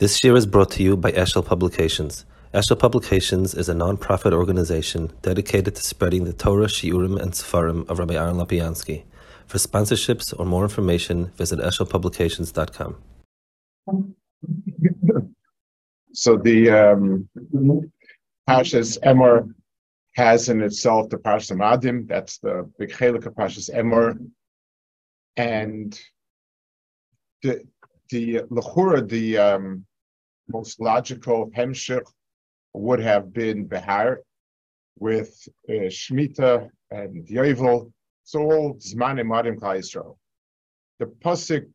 This year is brought to you by Eshel Publications. Eshel Publications is a non-profit organization dedicated to spreading the Torah, Shiurim, and Sefarim of Rabbi Aaron Lopiansky. For sponsorships or more information, visit eshelpublications.com. So the um, Pashas Emor has in itself the Pashas Madim. That's the big chelik of Pashas Emor, and the the lechura, the um, most logical hemshich would have been Behar with uh, and Yovel. So all Zman and Madim Klal. The pasuk,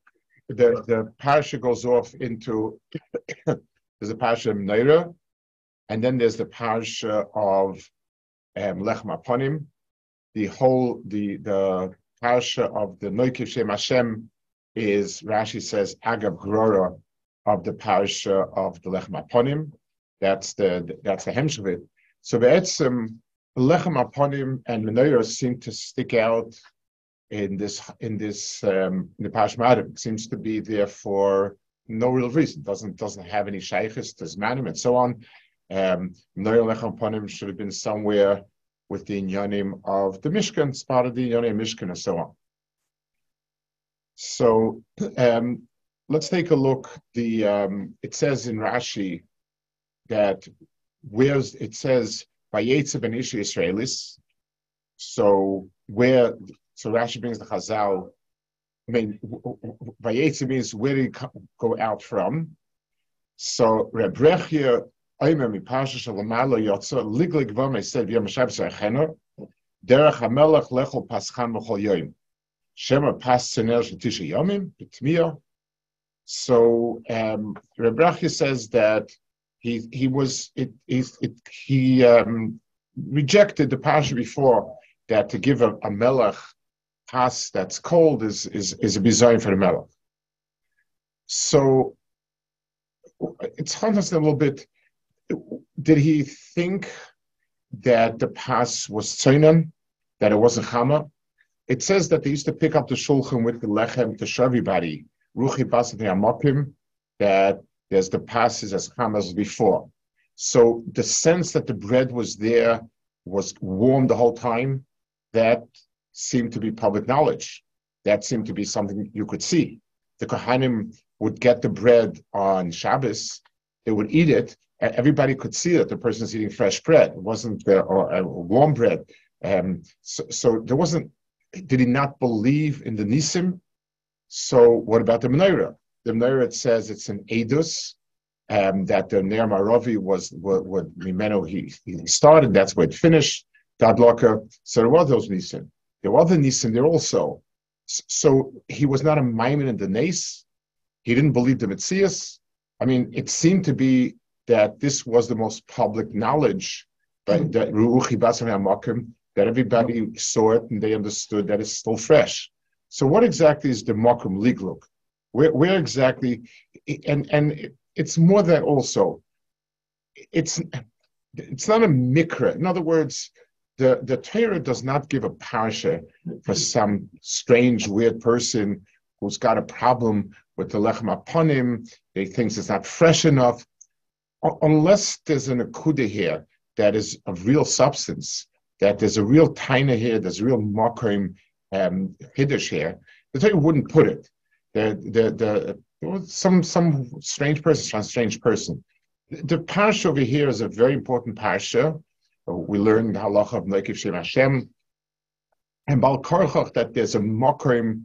the the parsha goes off into there's a parsha of Neira, and then there's the parsha of um, Lechem Aponim. The whole the the parsha of the Noikiv Shem Hashem is Rashi says Agav Grora of the parasha of the Lechem Aponim. That's the that's the hemsh of it. So Be'etzim, Lechem Aponim and Menorah seem to stick out in this in this um, in the Pashmadim. Seems to be there for no real reason. Doesn't doesn't have any shaykhs to Zmanim and so on. Um, Menorah Lechem Aponim should have been somewhere with the inyanim of the Mishkan, part of the inyanim Mishkan and so on. So um, let's take a look. The um, it says in Rashi that where's it says by Vayetze ben Ish Israelis. So where so Rashi brings the Chazal. I mean, Vayetze means where did go out from? So Reb Rechia Oimer mi Pasha Shalamalo Yotza Liglig Vome said Yom Shabbos Derech Hamelach Lechol Paschan B'chol Yoim. Shema pas tzener tisha yomim b'tmiya. So um, Rebrachia says that he he was it, it, it he um, rejected the pasha before that to give a, a melech pas that's cold is is is a design for the melech. So it's hard to a little bit. Did he think that the pas was tzoinen, that it wasn't chama? It says that they used to pick up the shulchan with the lechem to show everybody, ruchi basat that there's the passes as chamas before. So the sense that the bread was there, was warm the whole time, that seemed to be public knowledge. That seemed to be something you could see. The Kohanim would get the bread on Shabbos, they would eat it, and everybody could see that the person is eating fresh bread. It wasn't uh, or, uh, warm bread. Um, so, so there wasn't did he not believe in the Nisim? So what about the Menorah? The Menorah it says it's an Edus, um, that the Ner Maravi was what, what Mimeno he, he started, that's where it finished. Dadloka. So there were those Nisim. There were other Nisim there also. So he was not a Maimon in the Nace. He didn't believe the Metzias. I mean, it seemed to be that this was the most public knowledge, right? That Ruuchi Basam Makim, that everybody saw it and they understood that it's still fresh. So what exactly is the Mokum Ligluk? Where, where exactly, and, and it's more than also, it's, it's not a mikra. In other words, the, the Torah does not give a parasha for some strange, weird person who's got a problem with the lechem upon him. They thinks it's not fresh enough. Unless there's an akuda here that is of real substance, that there's a real taina here, there's a real makom um, hiddush here. The Torah wouldn't put it. The the the some some strange person, some strange person. The parsha over here is a very important parsha. We learned halacha of Nekiv Shem Hashem and Bal Karchach that there's a makom,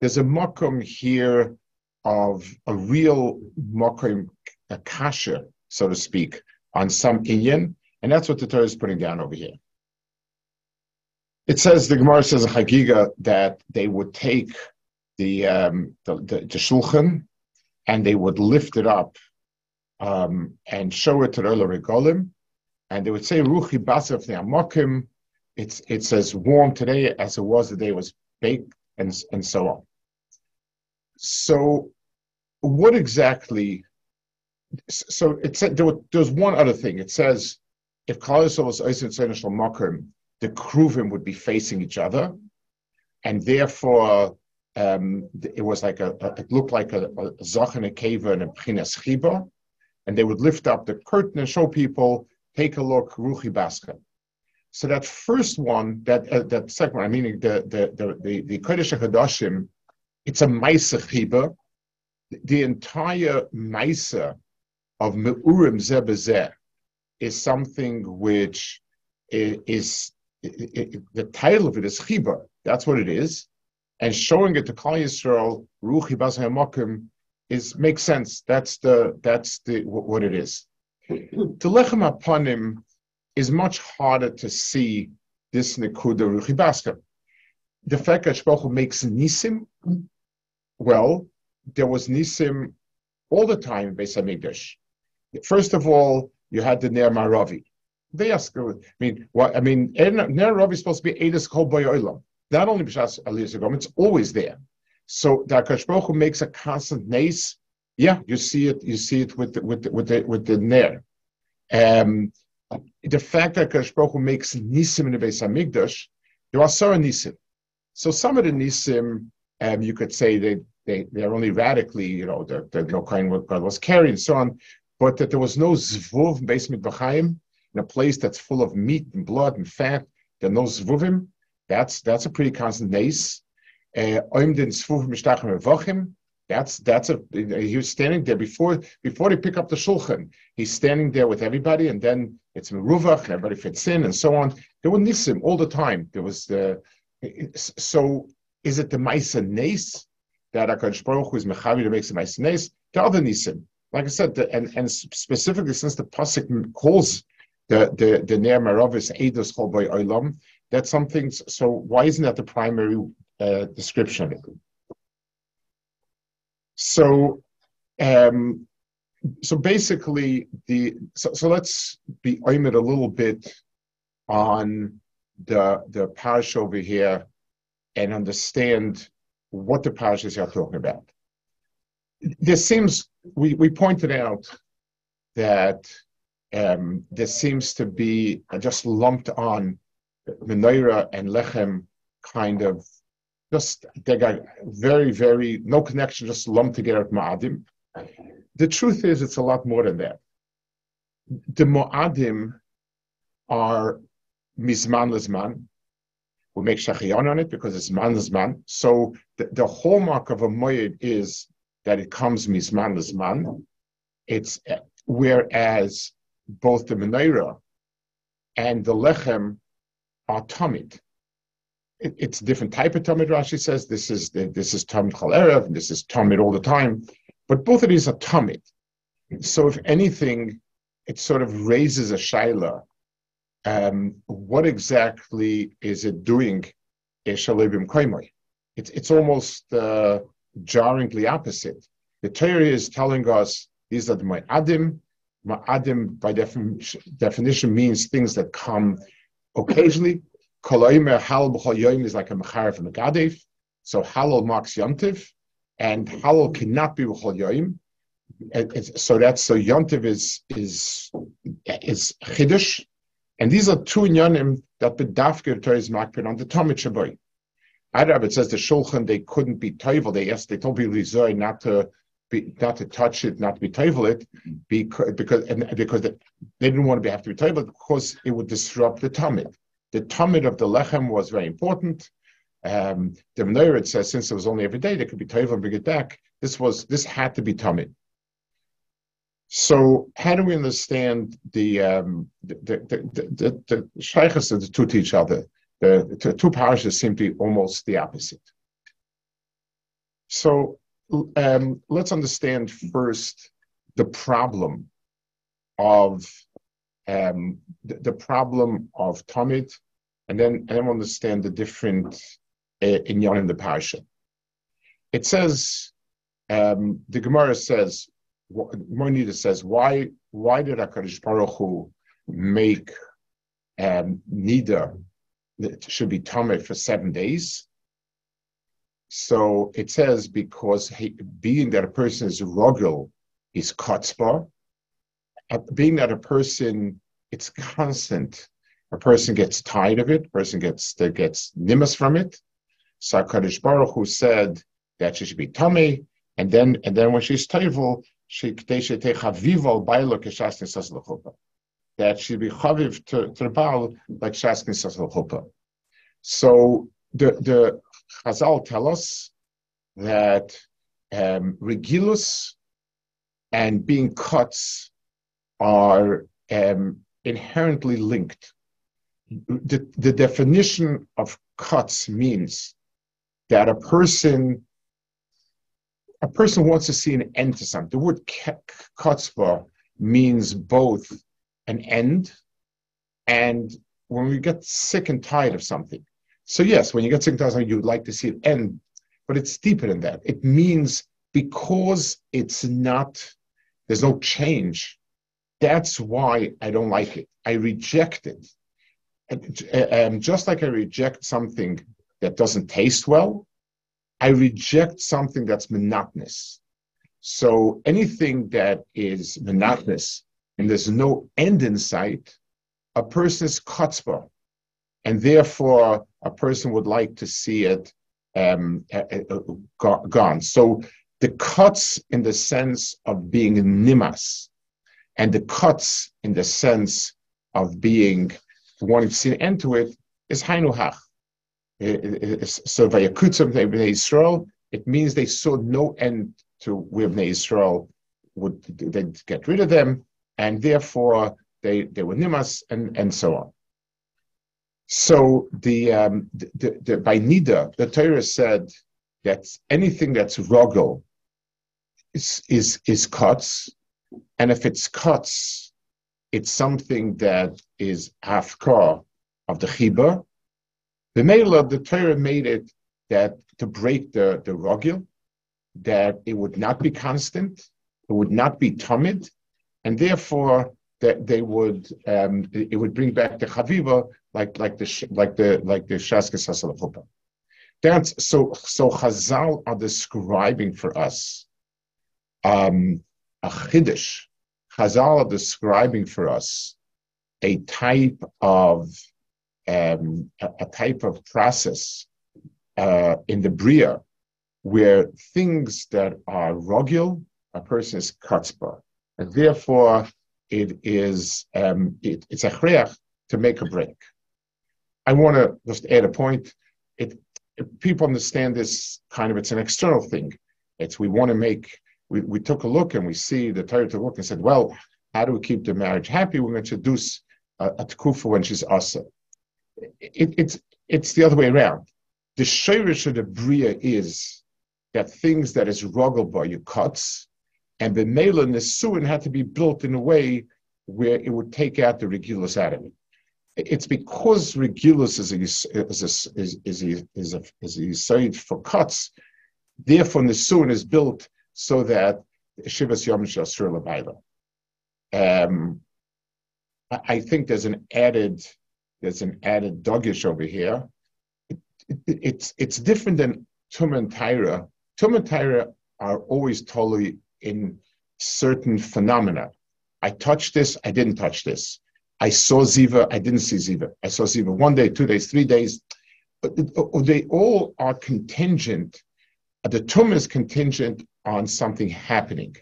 there's a makom here of a real makom, a kasha, so to speak, on some inyan, and that's what the Torah is putting down over here. It says the Gemara says a Chagiga that they would take the um, the, the, the shulchan and they would lift it up um, and show it to the Regolim, and they would say Ruchi Basaf Amokim. It's it's as warm today as it was the day it was baked, and and so on. So, what exactly? So it said there, there's one other thing. It says if Klal Yisrael is Oisin Makim, the Kruvim would be facing each other, and therefore um, it was like a, a, it looked like a, a zach and a pchinas chiba, and they would lift up the curtain and show people, take a look, ruchi baska. So that first one, that uh, that second one, I mean the the the the, the Kodesh Hadashim, it's a Maisa Chiba. The entire Maisa of Meurim Zebezeh is something which is it, it, the title of it is Chiba. That's what it is and showing it to Klal Yisrael, Ruchi Mokim, is makes sense. That's the that's the what it is. To Lechem Apanim is much harder to see this Nekuda Ruchi Baska. The fact that Shpochu makes Nisim, well, there was Nisim all the time in Beis Hamikdash. First of all, you had the Ner Maravi. They ask, I mean, what I mean, Ner Maravi is supposed to be Edis Kol Boy Olam not only B'Shas Aliyah Gom, it's always there. So the Akash makes a constant nace. Yeah, you see it. You see it with the, with the, with the with the ner. Um, the fact that Akash makes nisim in the Beis Hamikdash, there are certain nisim. So some of the nisim, um, you could say they they they are only radically, you know, that no kind what God was carrying so on, but that there was no zvuv basement b'chaim in a place that's full of meat and blood and fat. Are no zvuvim. That's that's a pretty constant nace. Uh, that's that's a he was standing there before before they pick up the shulchan. He's standing there with everybody, and then it's meruvach, everybody fits in, and so on. There were nisim all the time. There was the so is it the ma'isa nace that Hakadosh Baruch Hu is mechavi to make the ma'isa nace? The other nisim, like I said, the, and and specifically since the pasuk calls the the the ner maravis chol by olam, that's something. So why isn't that the primary uh, description? So, um, so basically, the so, so let's be aimed a little bit on the the parish over here and understand what the parishes are talking about. This seems we, we pointed out that um, there seems to be just lumped on menorah and lechem kind of just they got very, very no connection, just lumped together with Ma'adim. The truth is, it's a lot more than that. The ma'adim are Mizman Lizman. We make Shachion on it because it's Man Lizman. So the, the hallmark of a Moed is that it comes Mizman Lizman. It's whereas both the Menorah and the Lechem are Tamid. It, it's a different type of Tamid, Rashi says. This is this is Tamid Chal this is Tamid all the time. But both of these are Tamid. So if anything, it sort of raises a shaila. Um, what exactly is it doing? It's, it's almost uh, jarringly opposite. The Torah is telling us these are the Ma'adim. Ma'adim, by definition, definition, means things that come Occasionally, Koloimer Halal B'chol is like a Mechar from a Gadif. So Halal marks Yontiv, and Halal cannot be B'chol. So that's so Yontiv is is is Chiddush, and these are two inyanim that bedafker Torah is makpid on the Talmud Shaboy. Adrab, it says the Shulchan they couldn't be toivel. They asked, they told people not to be, not to touch it, not to be toivel it, because because and because they didn't want to be, have to be toivel because it would disrupt the tamid. The tamid of the lechem was very important. Um, the menorah it says since it was only every day they could be toivel and bring it back. This was this had to be tamid. So how do we understand the um, the the the, the, the two to each other? The, the two parishes seem to be almost the opposite. So um, let's understand first the problem of um, the, the, problem of Tamid, and then and then understand the different uh, inyan in the parsha. It says um, the Gemara says Monida says why why did Hakadosh Baruch Hu make um, Nida that should be Tamid for seven days? So it says because he, being that a person is rogel is kotzba, being that a person it's constant, a person gets tired of it, a person gets that gets nimas from it. So Kaddish Baruch Hu said that she should be tummy, and then and then when she's toivel, she. That she be chaviv to, the baal like shas nisas lechuppah. So the the Chazal tell us that um, regilus and being cuts are um, inherently linked. The, the definition of cuts means that a person a person wants to see an end to something. The word kutzpah means both an end and when we get sick and tired of something. So yes, when you get something, you would like to see it end, but it's deeper than that. It means because it's not, there's no change. That's why I don't like it. I reject it. And, and just like I reject something that doesn't taste well, I reject something that's monotonous. So anything that is monotonous and there's no end in sight, a person's chutzpah, and therefore a person would like to see it um, gone. So the cuts in the sense of being nimas, and the cuts in the sense of being wanting to see an end to it is hainuhach. So vayakutzim Bnei Israel, it means they saw no end to where Bnei Israel would they get rid of them, and therefore they, they were nimas and, and so on. So the, um, the, the, the by Nida, the Torah said that anything that's rogel is is is cuts, and if it's cuts, it's something that is hafkar of the chibah, the Mela, the Torah made it that to break the, the rogil, that it would not be constant, it would not be tumid, and therefore that they would um, it would bring back the chaviva like like the like the like the shaskes hasalachupa. That's so so Chazal are describing for us um, a chiddush. Chazal are describing for us a type of um, a, a, type of process uh, in the Bria where things that are rogil, a person is katzba. And therefore, it is um, it, it's a chreach to make a break. I want to just add a point. It, people understand this kind of it's an external thing. It's we want to make. We, we took a look and we see the Torah to look and said, well, how do we keep the marriage happy? We're going to introduce a, a tkufa when she's asa it, it's it's the other way around. The shirish of the bria is that things that is ruggled by your cuts, and the mela nesuin had to be built in a way where it would take out the regulus out of it. It's because regulus is a is a is is a, is a, is a for cuts. Therefore, nesuin is built so that shivas yom shasur Um, I think there's an added there's an added dogish over here. It, it, it's it's different than Tum and Tyra. Tum and Tyra are always totally in certain phenomena. I touched this, I didn't touch this. I saw Ziva, I didn't see Ziva. I saw Ziva one day, two days, three days. Oh, they all are contingent. The tum is contingent on something happening.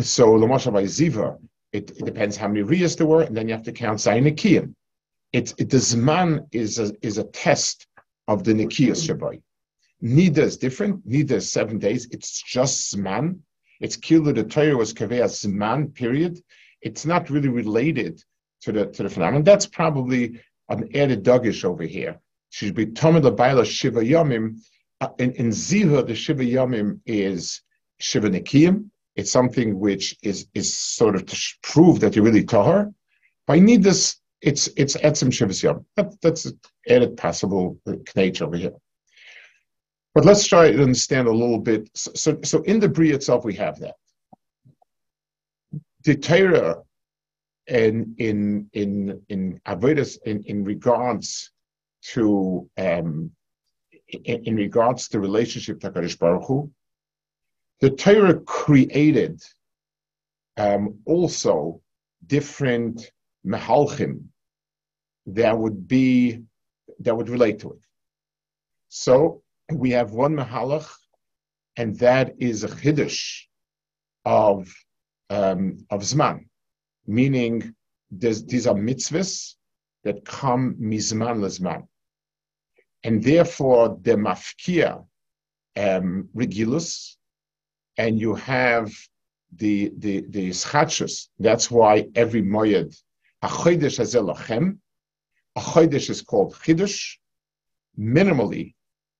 So, Lamashal by Ziva, it, it, depends how many riyas there were, and then you have to count Zayin it's it, the Zman is a, is a test of the Nikiyas Shabbai. Nida is different. Nida is seven days. It's just Zman. It's Kilo the Torah was Kaveh Zman, period. It's not really related to the to the phenomenon. That's probably an added duggish over here. Should be Tomid Labaila Shiva Yomim. Uh, in, in Ziha, the Shiva Yomim is Shiva Nikiyim. It's something which is is sort of to prove that you really tahar. By Nidas, it's it's etzim shivas yom. That, that's added possible knage over here. But let's try to understand a little bit. So, so, in the brie itself, we have that. The Torah in in in in avodas in, in regards to um, in, in regards to the relationship to Hakadosh Baruch Hu, the Torah created um, also different mehalchim that would be that would relate to it. So we have one Mahalach, and that is a Chiddush of, um, of Zman, meaning these are mitzvahs that come mizman lezman. And therefore, the mafkia um, regulus, and you have the the the schachus. That's why every moyed a chodesh hazelachem, a is called chidush. Minimally,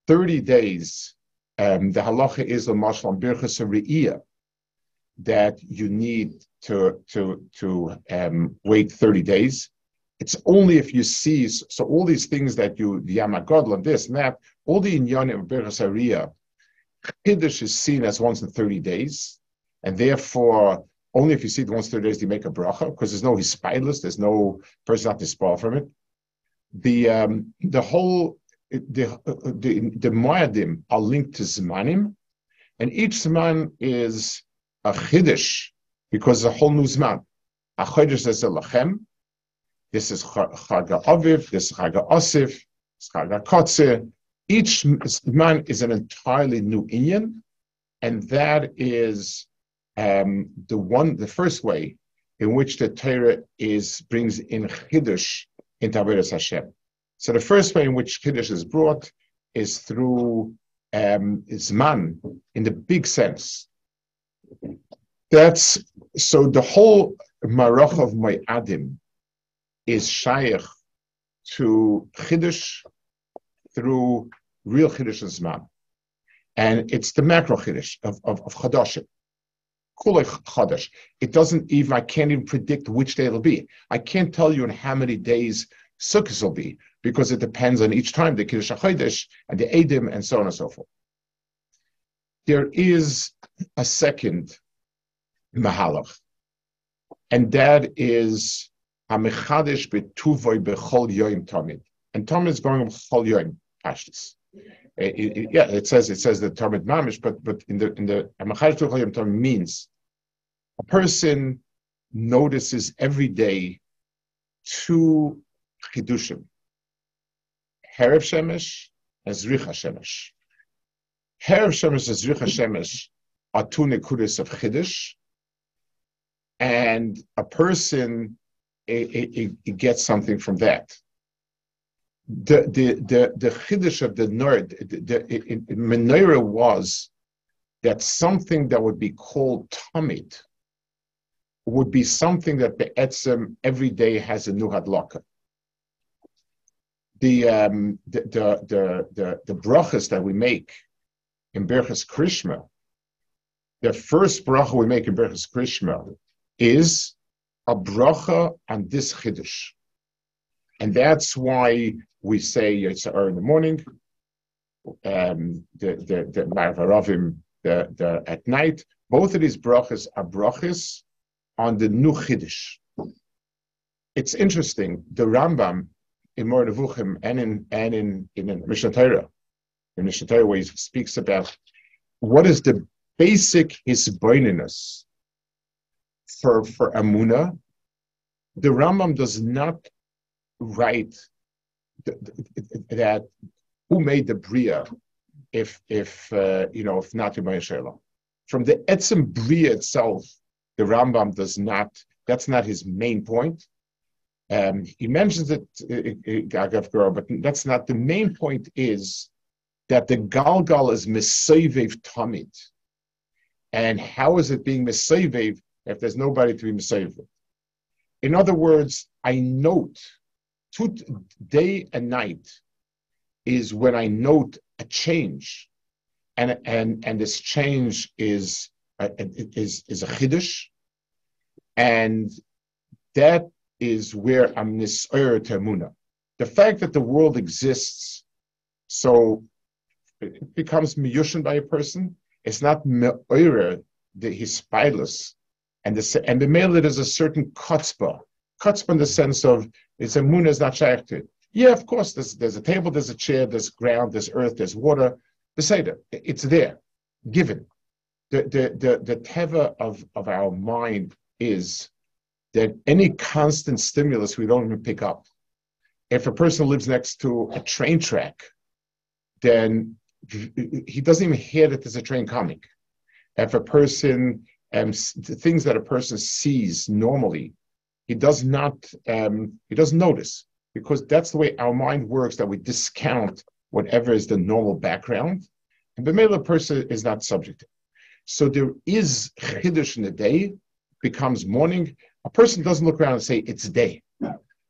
thirty days. Um, the halacha is a mashlam birchas that you need to to to um, wait thirty days. It's only if you see so all these things that you the yamagodla this and that all the inyanim of birchas Kiddush is seen as once in 30 days, and therefore, only if you see it once in 30 days do you make a bracha, because there's no hispilus, there's no person not to spoil from it. The um, the whole the the the moedim are linked to zmanim, and each zman is a chiddush because it's a whole new zman. A chiddush is a lachem. This is Chaga Aviv. This is Chaga Osif. This is Chaga Kotze each Zman is an entirely new Indian, and that is um, the one, the first way in which the Torah is brings in chiddush into Avodas Hashem. So the first way in which chiddush is brought is through um, zman in the big sense. That's so the whole marach of Moadim is shaykh to chiddush through real Chiddush Zman. And it's the macro Chiddush of, of, of Chadashim. Chadash. It doesn't even, I can't even predict which day it'll be. I can't tell you in how many days Sukkot will be because it depends on each time, the Kiddush HaChodesh and the Edim and so on and so forth. There is a second Mahalach, and that is Hamichadish Betuvoy Bechol Yoim Tamid. And Tamid is going Bechol Yoim. Pashtus. Eh, it, it, yeah, it says it says the Talmud Mamish, but but in the in the Amachaj means a person notices every day two chidushim, Herev Shemesh and Zricha Shemesh. Herev Shemesh and Zricha Shemesh are two nekudas of chidush, and a person it, it, gets something from that the the the the chiddush of the nerd the, the menorah was that something that would be called tamid would be something that the etzem every day has a new hadlaka. The, um, the the the the the brachas that we make in Berchas Krishma, the first bracha we make in Berchas Krishma is a bracha on this chiddush. And that's why we say Yitzhar in the morning, um, the the the Marvarovim the, the at night. Both of these brachas are brachas on the new chiddush. It's interesting. The Rambam in Moreh Nevuchim and in and in in, in Mishnah Torah, in Mishnah Torah, where he speaks about what is the basic hisboininess for for Amuna. The Rambam does not write that who made the bria if if uh, you know if not Yom From the etzem bria itself, the Rambam does not. That's not his main point. Um, he mentions it, Gagav uh, uh, but that's not the main point. Is that the Galgal is Mesavev Tamid, and how is it being Mesavev if there's nobody to be Mesavev? In other words, I note two, day and night is when I note a change, and and and this change is a, is is a chiddush, and that is where I'm nisayr termuna. The fact that the world exists, so it becomes miyushin by a person. It's not me'oyer the hispilus, and the and the male there's a certain chutzpah, chutzpah in the sense of it's a moon is not it. Yeah, of course, there's, there's a table, there's a chair, there's ground, there's earth, there's water. Beseder, it's there, given. The, the, the, the teva of, of our mind is that any constant stimulus we don't even pick up. If a person lives next to a train track, then he doesn't even hear that there's a train coming. If a person, um, the things that a person sees normally, he does not, um, he doesn't notice because that's the way our mind works. That we discount whatever is the normal background, and the male person is not subject. So there is chiddush in the day, becomes morning. A person doesn't look around and say it's day,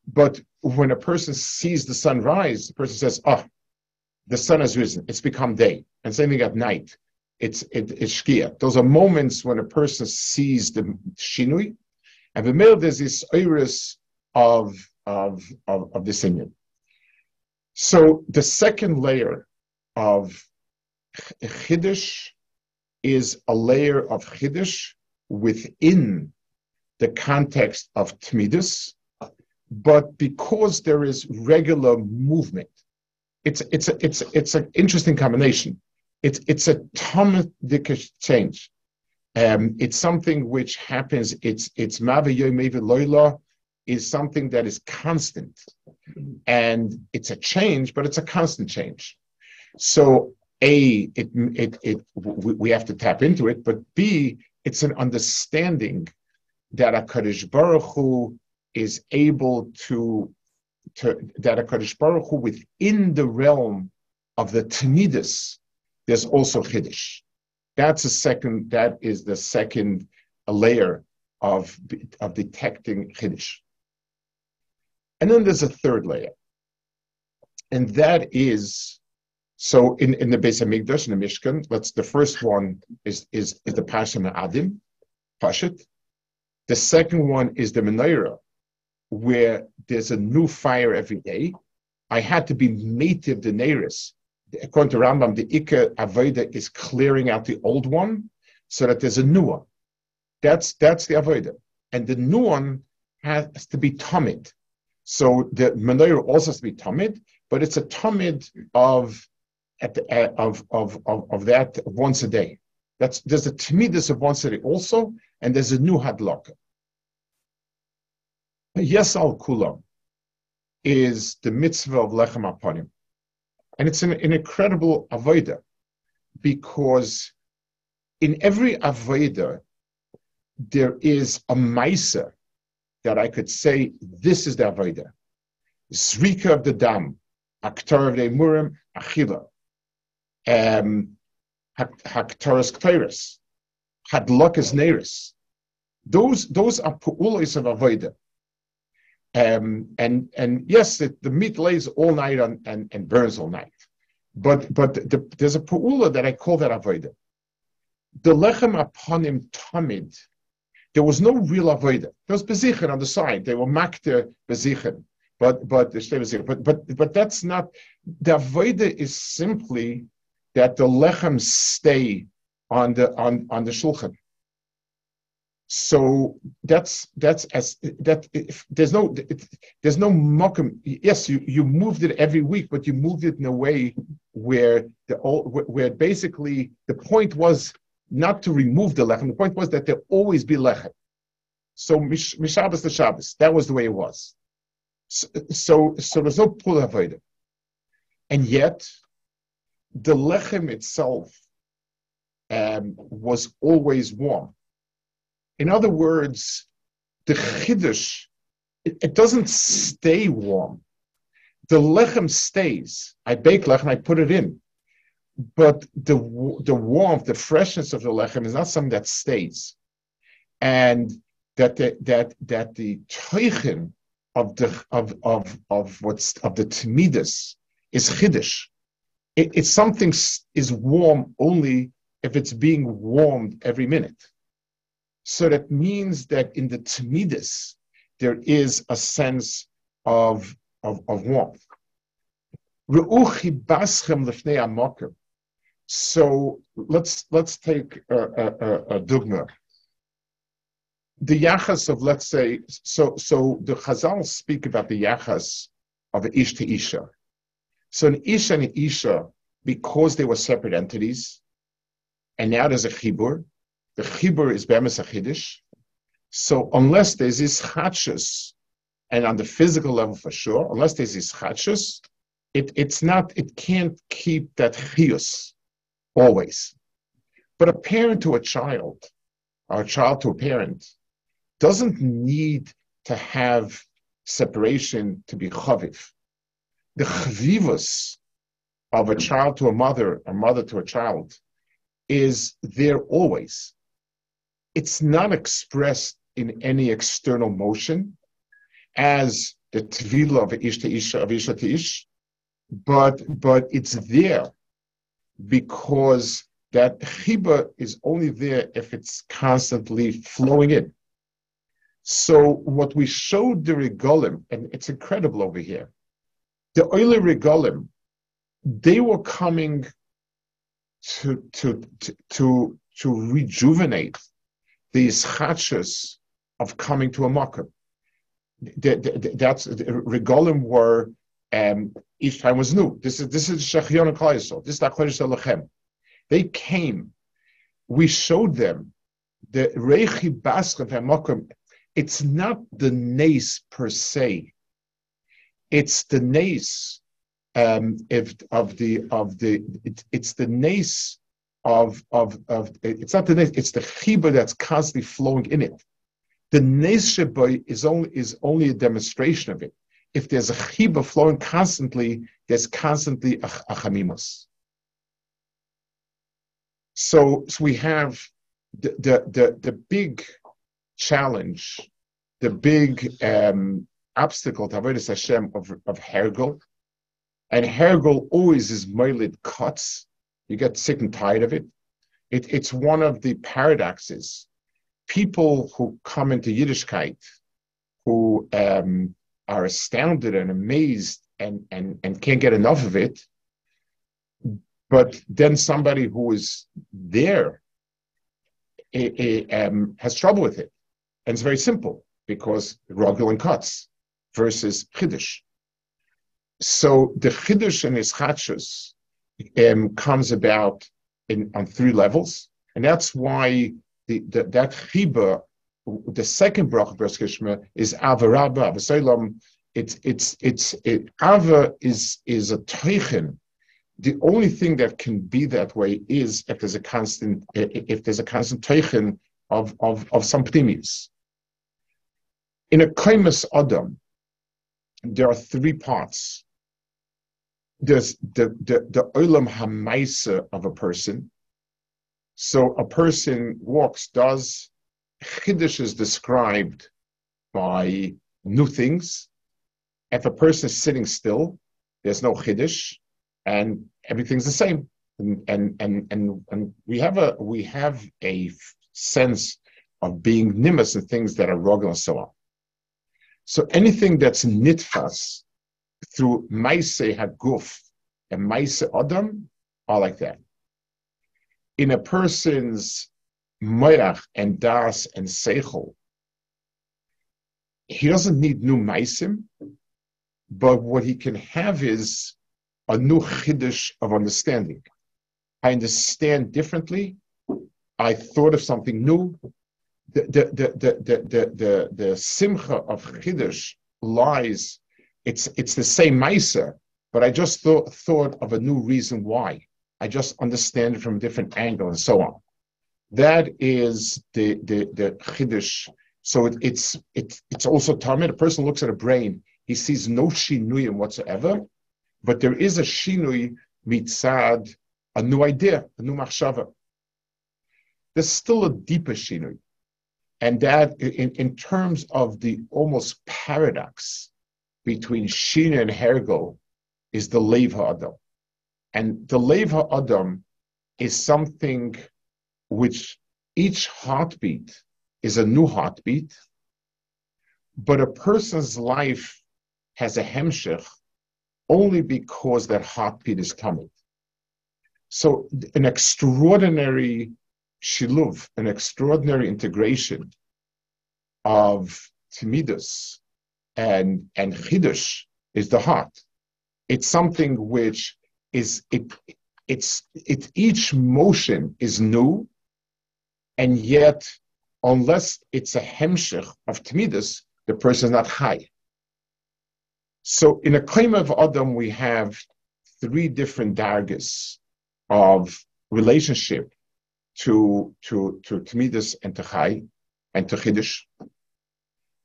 but when a person sees the sun rise, the person says, "Oh, the sun has risen. It's become day." And same thing at night. It's it, it's shkia. Those are moments when a person sees the shinui, and the middle there's this iris of of of, of this Indian. So the second layer of chiddush is a layer of chiddush within the context of tmidus, but because there is regular movement, it's it's a, it's it's an interesting combination. It's it's a talmudic change. Um, it's something which happens. It's it's mavi is something that is constant, and it's a change, but it's a constant change. So a it it it we have to tap into it, but b it's an understanding that a Kaddish Baruch Hu is able to, to that a Kaddish Baruch Hu within the realm of the Tanidus, there's also Chiddush. That's a second, that is the second layer of, of detecting Chiddush. And then there's a third layer. And that is so in, in the Beis Hamikdash, in the Mishkan, let's the first one is is, is the Pasha Adim, Pashit. The second one is the Menorah, where there's a new fire every day. I had to be native the Neris. According to Rambam, the Ika Avodah is clearing out the old one so that there's a new one. That's that's the Avodah. And the new one has to be Tamid. So the Menorah also has to be Tamid, but it's a Tamid of at the, uh, of, of, of, of that once a day. That's there's a timidus of once a day also, and there's a new hadlaka. Yes al kulam is the mitzvah of lechem apanim, and it's an, an incredible avodah because in every avodah there is a maisa that I could say this is the avodah. Zrika of the dam, aktar of the murim, achila um, Haktaras Kteris, Hadlakas Neris. Those those are pu'ulis of avodah. Um, and and yes, the, the meat lays all night on, and, and burns all night. But but the, there's a pu'ula that I call that avodah. The lechem upon him tamid. There was no real avodah. There was bezichen on the side. They were makter bezichen. But but but but but that's not the avodah is simply that the lechem stay on the on on the shulchan. So that's that's as that if, there's no it, there's no mokum. Yes, you you moved it every week, but you moved it in a way where the where basically the point was not to remove the lechem. The point was that there always be lechem. So mishabas the Shabbos, that was the way it was. So so, so there's no pull avodah, and yet the lechem itself um, was always warm. In other words, the chiddush, it, it, doesn't stay warm. The lechem stays. I bake lechem, I put it in. But the, the warmth, the freshness of the lechem is not something that stays. And that the, that, that the teichen of the, of, of, of what's, of the tmidus is chiddush it, it's something is warm only if it's being warmed every minute. So that means that in the Tamidis, there is a sense of, of, of warmth. So let's let's take a, a, a, a. The yachas of let's say so so the Chazal speak about the yachas of ish to isha. So an Isha and an Isha, because they were separate entities, and now there's a Chibur, the Chibur is Bemis Achidish. So unless there's this Chachus, and on the physical level for sure, unless there's this Chachus, it, it's not, it can't keep that chius always. But a parent to a child, or a child to a parent, doesn't need to have separation to be chaviv. The chavivus of a child to a mother, a mother to a child, is there always. It's not expressed in any external motion as the tvila of ish to ish, of isha to ish, but, but it's there because that chiba is only there if it's constantly flowing in. So what we showed the regalim, and it's incredible over here, the oily regalim, they were coming to to to to, rejuvenate these chachas of coming to a makkah. That's regalim were um, each time was new. This is this is Shechion Klaisel. This is Tachodesh Elohim. They came. We showed them the Reichi Baska Makom. It's not the nace per se. It's the nace um, if, of the of the it, it's the nace of of of it's not the nace, it's the chiba that's constantly flowing in it. The nace is only is only a demonstration of it if there's a chiba flowing constantly, there's constantly a, a chamimus. So, so we have the, the, the, the big challenge, the big um, obstacle to Avodah Hashem of, of Hergel. And Hergel always is moiled cuts. You get sick and tired of it. it. It's one of the paradoxes. People who come into Yiddishkeit, who um, are astounded and amazed and, and, and can't get enough of it. But then somebody who is there it, it, um, has trouble with it. And it's very simple because Rogel and cuts versus Chiddush. So the Chiddush and his Chachus um, comes about in, on three levels. And that's why the, the, that Chiba the second bracha Bris is Avarabba, Avasalam. It's it's it's it, Ava is is a teichen. The only thing that can be that way is if there's a constant if there's a constant teichen of of of some ptimis. In a kaimus adam, there are three parts. There's the the the olam hamaisa of a person. So a person walks, does Chiddush is described by new things. If a person is sitting still, there's no Chiddush, and everything's the same. And, and and and and we have a we have a sense of being nimbus and things that are rogel and so on. So anything that's nitfas through maise haguf and maise adam are like that. In a person's moyach and das and seichel. He doesn't need new maisim, but what he can have is a new chiddush of understanding. I understand differently. I thought of something new. The the the the the the, the, simcha of chiddush lies. It's it's the same ma'isa, but I just thought thought of a new reason why. I just understand it from a different angle and so on. That is the the the chiddush. So it, it's it's it's also tamid. A person looks at a brain, he sees no shinuyim whatsoever, but there is a shinui mitzad, a new idea, a new machshava. There's still a deeper shinui, and that in, in terms of the almost paradox between shina and hergo is the lev ha'adam, and the lev ha'adam is something which each heartbeat is a new heartbeat, but a person's life has a hemshech only because that heartbeat is coming. So an extraordinary shiluv, an extraordinary integration of timidus and and chidush is the heart. It's something which is it. It's it. Each motion is new, and yet, unless it's a hemshich of Tmidus, the person is not high. So in a claim of Adam, we have three different dargas of relationship to to to Tmidus and to Chai and to Chiddush.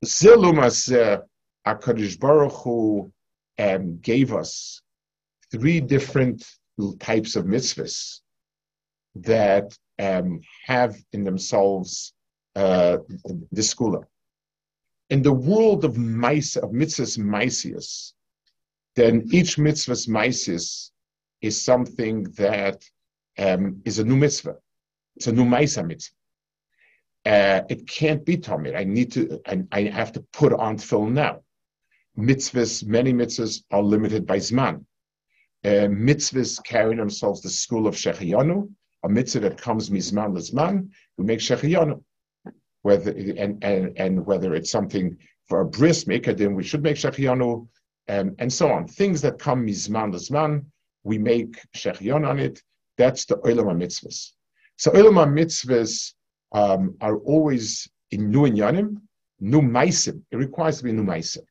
Zilumas Akadish Baruch Hu um, gave us three different types of mitzvahs that um, have in themselves uh, the skula. In the world of mice of mitzvahs maisius, then each mitzvah's maisius is something that um, is a new mitzvah. It's a new maisa mitzvah. Uh, it can't be tamid. I need to. I, I have to put on film now. Mitzvahs, many mitzvahs are limited by zman. Uh, mitzvahs carry themselves the school of shechiyanu, a mitzvah that comes mizman lizman, we make shechiyanu. Whether and, and and whether it's something for a bris then we should make shechiyanu, um, and so on. Things that come mizman lizman, we make shechiyanu on it. That's the olam mitzvahs. So olam mitzvahs um, are always in nu inyanim, nu maisim. It requires to be nu maisim.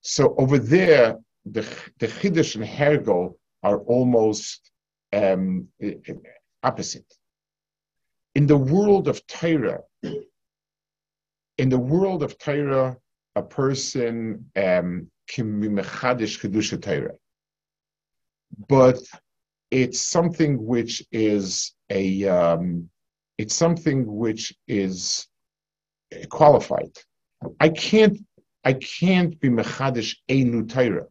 So over there, the the chiddush and hergo are almost um, opposite. In the world of Torah, in the world of Torah, a person um, can be mechadish kedusha Torah, but it's something which is a um, it's something which is qualified. I can't I can't be mechadish a new Torah.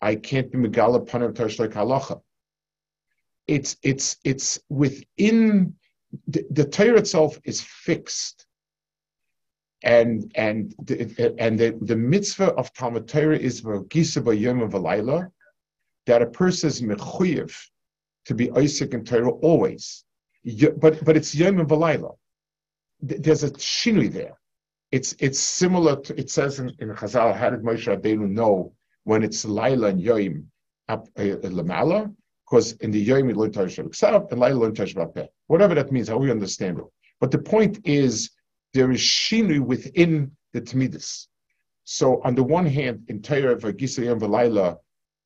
I can't be megala panav halacha. It's it's it's within the, the Torah itself is fixed, and and the, and the, the mitzvah of Talmud Torah is v'gisa b'yom v'layla, that a person is mechuyev to be Isaac and Torah always, but but it's yom v'layla. There's a shinui there. It's it's similar to it says in, in Chazal. How did Moshe Rabbeinu know when it's Laila and Yom up uh, Lamala? Because in the Yom you learn Torah Shabbat and Laila Whatever that means, how we understand it. But the point is there is shinui within the Tmidis. So on the one hand, in Torah Vagisayim Velaila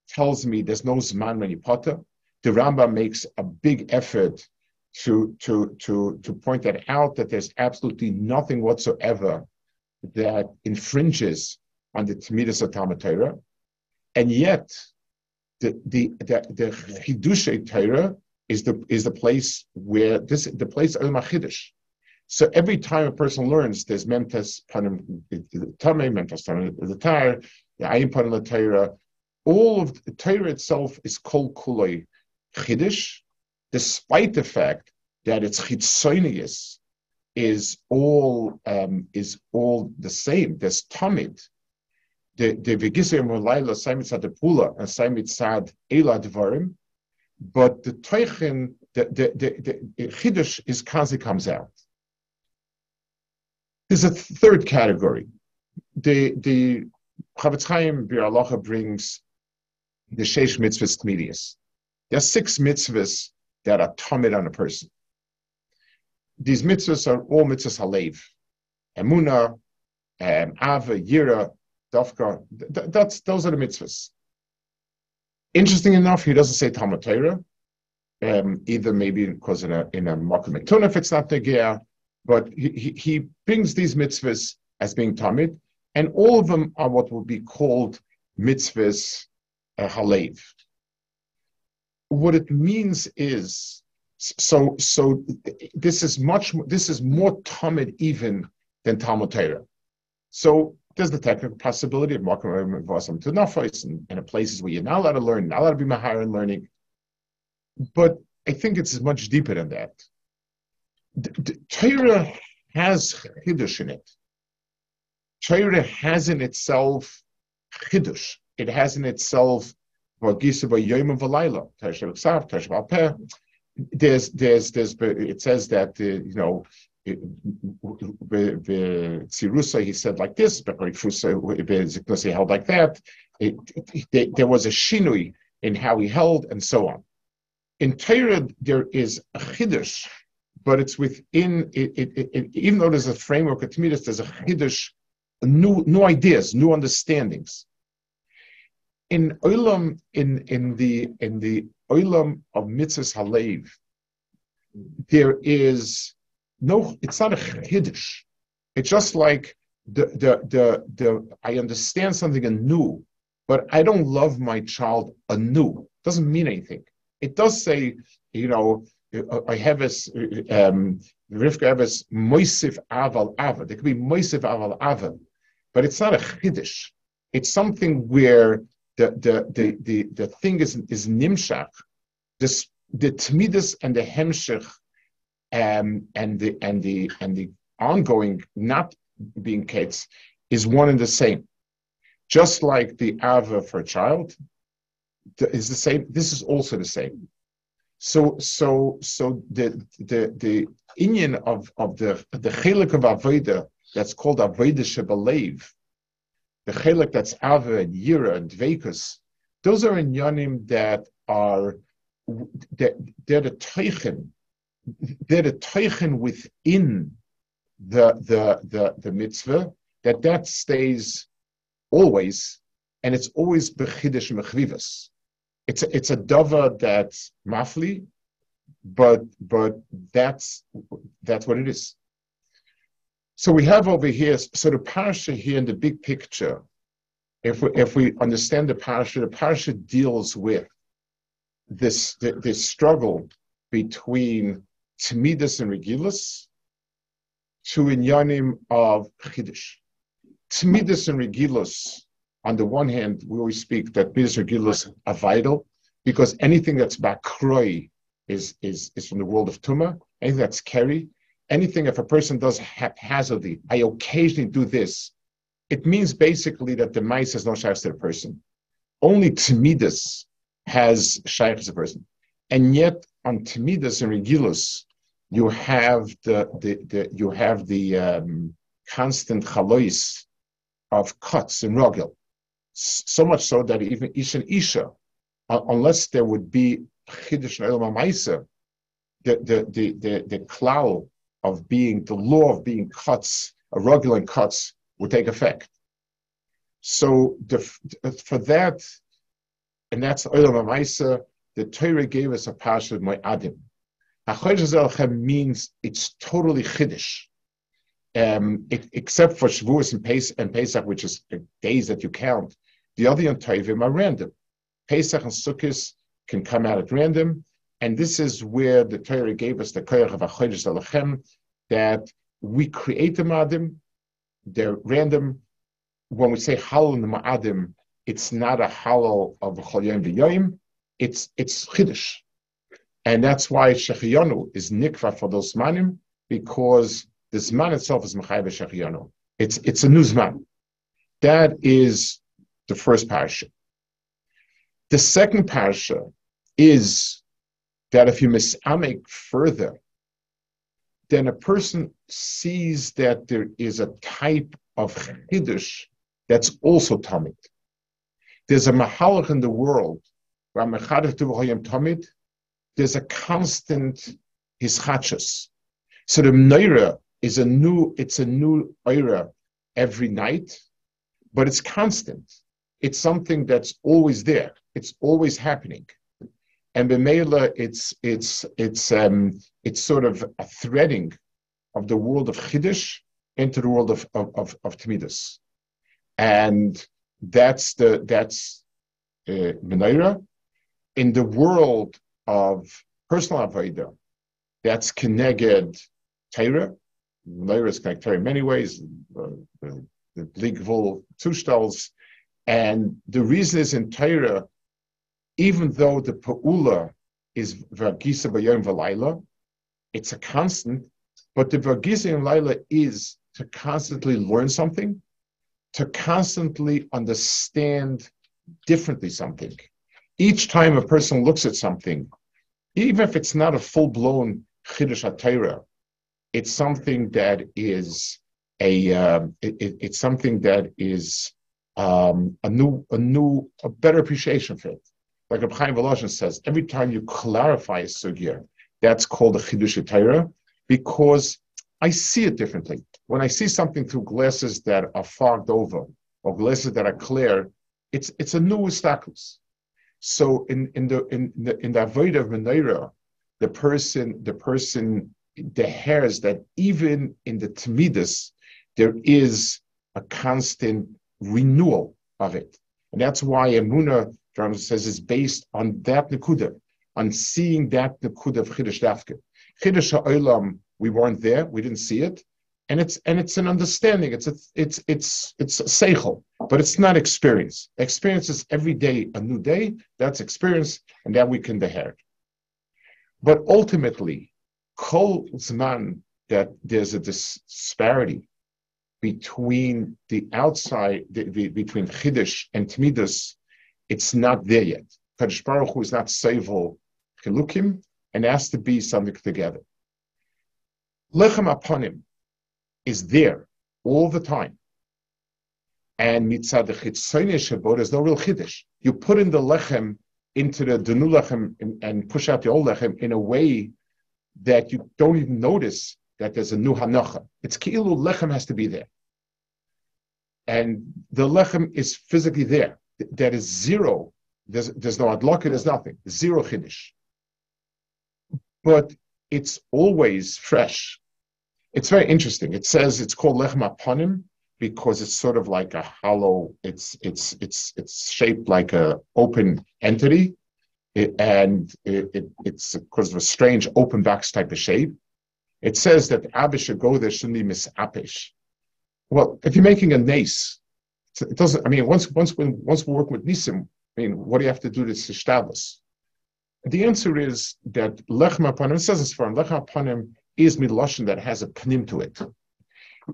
tells me there's no Zman potter. The Rambam makes a big effort to, to, to, to point that out that there's absolutely nothing whatsoever that infringes on the Tmidas of Talmud Torah, and yet the the the, the Torah is the is the place where this the place al Machidish. So every time a person learns, there's memtes panim tamei memtes the tar, the ayin panim Torah. All of the Torah itself is called kuloi chiddush, despite the fact that its chitzonius is all um, is all the same. There's tamid. The the vegisem laila saimit sad pula and saimit sad elad dvarim, but the teichen the the the, the chiddush is kazi comes out. There's a third category. The the Chofetz Chaim brings the sheish mitzvahs tmidius. There are six mitzvahs that are tamid on a person these mitzvahs are all mitzvahs halev. Emuna, um, Ava, Yira, Dafka, th- that's, those are the mitzvahs. Interesting enough, he doesn't say Talmud Torah, um, either maybe because in a in a Makom if it's not Negea, but he, he, brings these mitzvahs as being Talmud, and all of them are what would be called mitzvahs uh, halev. What it means is so, so this is much. This is more tamid even than Talmud Torah. So there's the technical possibility of makom v'asam to nafos and, and in places where you're not allowed to learn, not allowed to be mahar in learning. But I think it's much deeper than that. The, the, Torah has chiddush in it. Torah has in itself chiddush. It has in itself v'layla. Tershav ksav, tershav alpeh there's there's there's but it says that uh, you know the Tzirusa, he said like this, but he held like that. It, it, there was a shinui in how he held, and so on. In Torah, there is a chiddush, but it's within it, even though there's a framework of Tmidas, there's a chiddush, new new ideas, new understandings. in olam in in the in the olam of mitzvahs halev, there is no. It's not a chiddush. It's just like the the the the. I understand something anew, but I don't love my child anew. Doesn't mean anything. It does say, you know, I have this. Um, Rivka Moisif Aval Ava. There could be Moisif Aval Ava, but it's not a chiddush. It's something where the the the the, the thing is is nimshach. This the tmidus and the hemshich, um, and the and the and the ongoing not being kates is one and the same. Just like the ava for a child is the same. This is also the same. So so so the the the Indian of of the the chelik of avoda that's called avoda shebalev, the chelik that's ava and yira and dvekus, those are inyanim that are that they're the teichen, they're the teichen within the the the the mitzvah that that stays always, and it's always bechidish mechrivas it's a, it's a dava that's mafli, but but that's that's what it is. So we have over here, so the parasha here in the big picture, if we, if we understand the parasha, the parasha deals with this this struggle between Tmidus and Regilus to inyanim of Chiddush. Tmidus and Regilus on the one hand, we always speak that Biz Gilus are vital because anything that's bakroi is, is, is from the world of Tuma, anything that's Keri, anything if a person does haphazardly, I occasionally do this, it means basically that the mice has no shaykh to the person. Only Timidus has shaykh the person. And yet on Timidus and Regilus, you have the, the, the you have the um, constant chalois of cuts and rogel so much so that even Isha and Isha, uh, unless there would be Chiddush and the, the, the, the, the cloud of being, the law of being cuts, a regular cuts, would take effect. So the, for that, and that's Olam Maisa, the Torah gave us a parsha of Mo'adim. HaChodesh means it's totally Chiddush. Um, it, except for Shavuos and, Pesach, and Pesach, which is days that you count, the other Yom Tovim are random. Pesach and Sukkot can come out at random, and this is where the Torah gave us the koyach of Achodesh Alachem, that we create the Ma'adim, they're random. When we say Halal Ma'adim, it's not a Halal of Chol Yom V'Yoyim, it's, it's Chiddush. And that's why Shechiyonu is nikva for those manim, because the Zman itself is Mechayv Shechiyonu. It's, it's a new Zman. That is the first parasha. The second parasha is that if you misamek further, then a person sees that there is a type of chiddush that's also tamid. There's a mahalach in the world. There's a constant hischachus. So the Neira is a new, it's a new era every night, but it's constant it's something that's always there. It's always happening. And Bemela, it's it's it's um, it's sort of a threading of the world of Chiddush into the world of of, of, of. And that's the that's uh. In the world of personal Avodah, that's Keneged Torah. Menaira is connected in many ways. Uh, the, the Bligvul and the reason is in Torah, even though the Pa'ula is Vergisa Bayom Valayla, it's a constant, but the Vergisa Valayla is to constantly learn something, to constantly understand differently something. Each time a person looks at something, even if it's not a full blown Chiddush it's something that is a, uh, it, it's something that is um, a new, a new, a better appreciation for it. Like Reb Chaim Volozhin says, every time you clarify a sugya, that's called a chidush Torah, because I see it differently. When I see something through glasses that are fogged over or glasses that are clear, it's it's a new status. So in in the in the in the avoid of menorah, the person the person deheres that even in the Tamidus, there is a constant renewal of it. And that's why Emuna Drama says is based on that Nakuda, on seeing that Nakuda of Chiddush Dafke. Chiddush Ha'olam, we weren't there, we didn't see it. And it's and it's an understanding. It's a, it's it's it's seichel, but it's not experience. Experience is every day a new day. That's experience, and that we can deher. But ultimately, kol zman that there's a disparity between the outside, the, the, between Chiddush and Tmidus, it's not there yet. Kadosh Baruch Hu is not Seivel Chilukim, and has to be something together. Lechem Aponim is there all the time. And mitzad shabo, there's no real chiddush. You put in the lechem into the, new lechem and, and push out the old lechem in a way that you don't even notice that there's a new hanacha. It's ki'ilu lechem has to be there. And the lechem is physically there. That is zero. There's, there's no adlaka, there's nothing. Zero chiddush. But it's always fresh. It's very interesting. It says it's called lechem aponim because it's sort of like a hollow. It's it's it's it's shaped like a open entity, it, and it, it, it's because of a strange open box type of shape. It says that Abba should go there shouldn't be misapish. Well, if you're making a nace, it doesn't. I mean, once once when once we work with nisim, I mean, what do you have to do to establish? The answer is that lechem aponim. It says this for him. Lechem aponim is midlashon that has a pnim to it.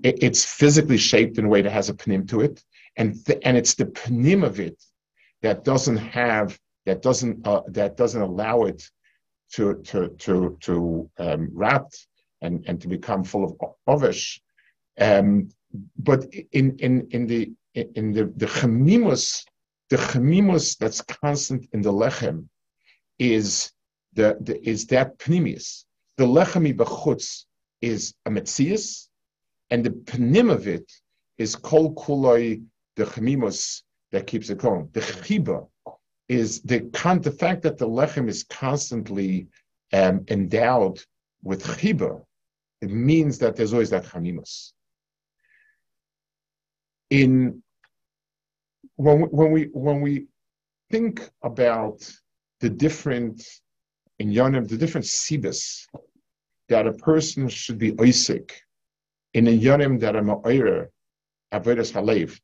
it. It's physically shaped in a way that has a pnim to it, and th- and it's the pnim of it that doesn't have that doesn't uh, that doesn't allow it to to to to um, wrap and and to become full of ovish. Um, but in in in the in the the chemimus, the chemimus that's constant in the lechem is the, the is that pnimius the lechami b'chutz is a metzias, and the pnim of it is kol kuloi the chemimos that keeps it going. The chiba is the con- the fact that the lechem is constantly um, endowed with chiba. It means that there's always that chemimos. In when we, when we when we think about the different in Yonim, the different sibis that a person should be oisik in a Yonim that ma'oyer, avodas halev,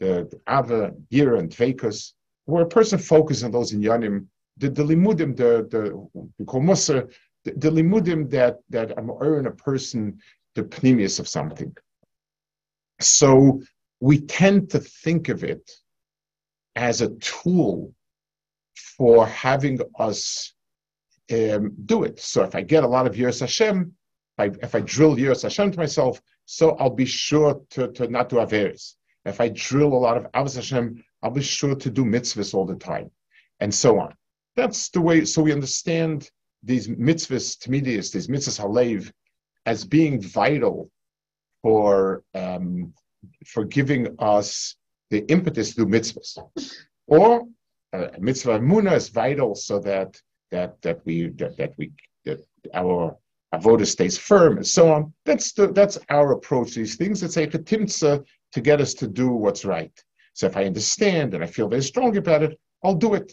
the, the ava, gira, and tveikus, where a person focuses on those in Yonim, the, the limudim, the, the, we call mussar, the, the limudim that, that ma'oyer in a person, the pnimius of something. So we tend to think of it as a tool for having us um, do it. So if I get a lot of Yiras Hashem, if I, if I drill Yiras Hashem to myself, so I'll be sure to, to not do Averis. If I drill a lot of Avos Hashem, I'll be sure to do mitzvahs all the time, and so on. That's the way, so we understand these mitzvahs, Tamidias, these mitzvahs Halev, as being vital for, um, for giving us the impetus to mitzvahs. Or uh, mitzvah Muna is vital so that that that we that, that we that our avoda stays firm and so on. That's the that's our approach to these things. It's a chetimtza to get us to do what's right. So if I understand and I feel very strong about it, I'll do it.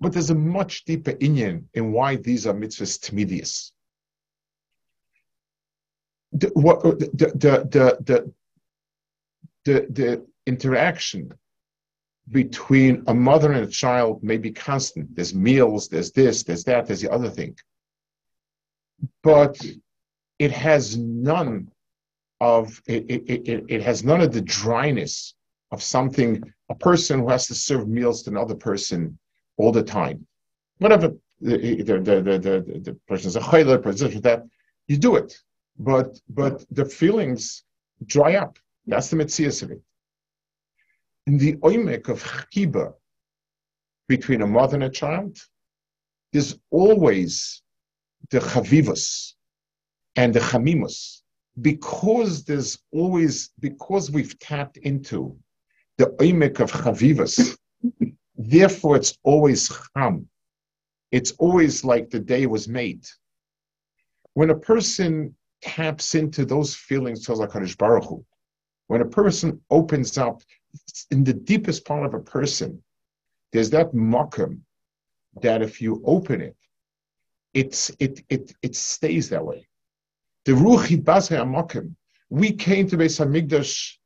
But there's a much deeper inyan in why these are mitzvahs timidius. The, what, the, the, the, the, the, interaction between a mother and a child may be constant. There's meals, there's this, there's that, there's the other thing. But it has none of it, it, it, it has none of the dryness of something a person who has to serve meals to another person all the time. Whatever the the the the, the, the person's a chayler, person that you do it. But but the feelings dry up. That's the mitzvah of it in the oimek of chiba between a mother and a child, there's always the chavivus and the chamimus because there's always because we've tapped into the oimek of chavivas, therefore it's always cham. It's always like the day was made. When a person taps into those feelings to Hakadosh Baruch Hu, when a person opens up in the deepest part of a person, there's that mokum that if you open it, it's it it it stays that way. The ruchi mokum. We came to Beis Hamikdash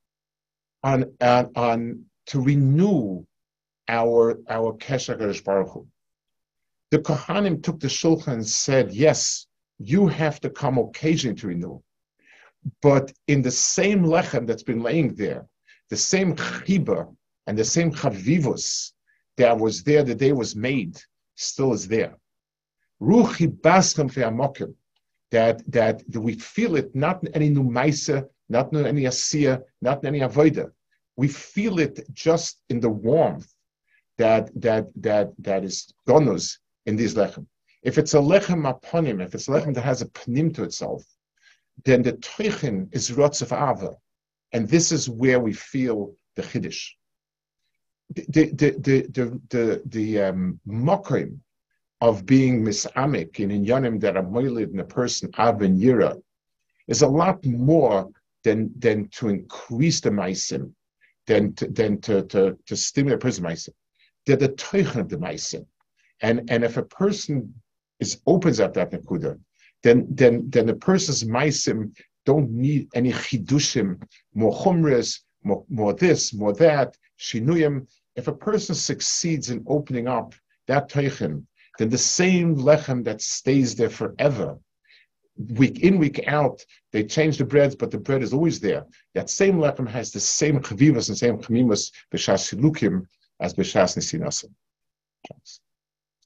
on, on on to renew our our kesher Baruch Hu. The Kohanim took the shulchan and said, "Yes, you have to come occasionally to renew." But in the same lechem that's been laying there, the same chiba and the same chavivus that was there the day was made still is there. Ruchi baschem fe'amokim, that that we feel it not in any numaisa, not in any asiya, not in any avoida. We feel it just in the warmth that that that that is gonus in these lechem. If it's a lechem aponim, if it's a lechem that has a panim to itself, then the toichin is rotz of ava, and this is where we feel the chiddush. The the the the the, the um, mokim of being misamik in inyanim that are moilid in a person avin yira is a lot more than than to increase the meisim, than to, than to to, to stimulate the person meisim. They're the toichin of the meisim, and and if a person is opens up that nakuda, then then then the person's meisim don't need any chidushim, more chumras, more, more this, more that, shinuyim. If a person succeeds in opening up that teichin, then the same lechem that stays there forever, week in, week out, they change the breads, but the bread is always there. That same lechem has the same chavivas and same chamimus b'shas silukim as b'shas nisinasim.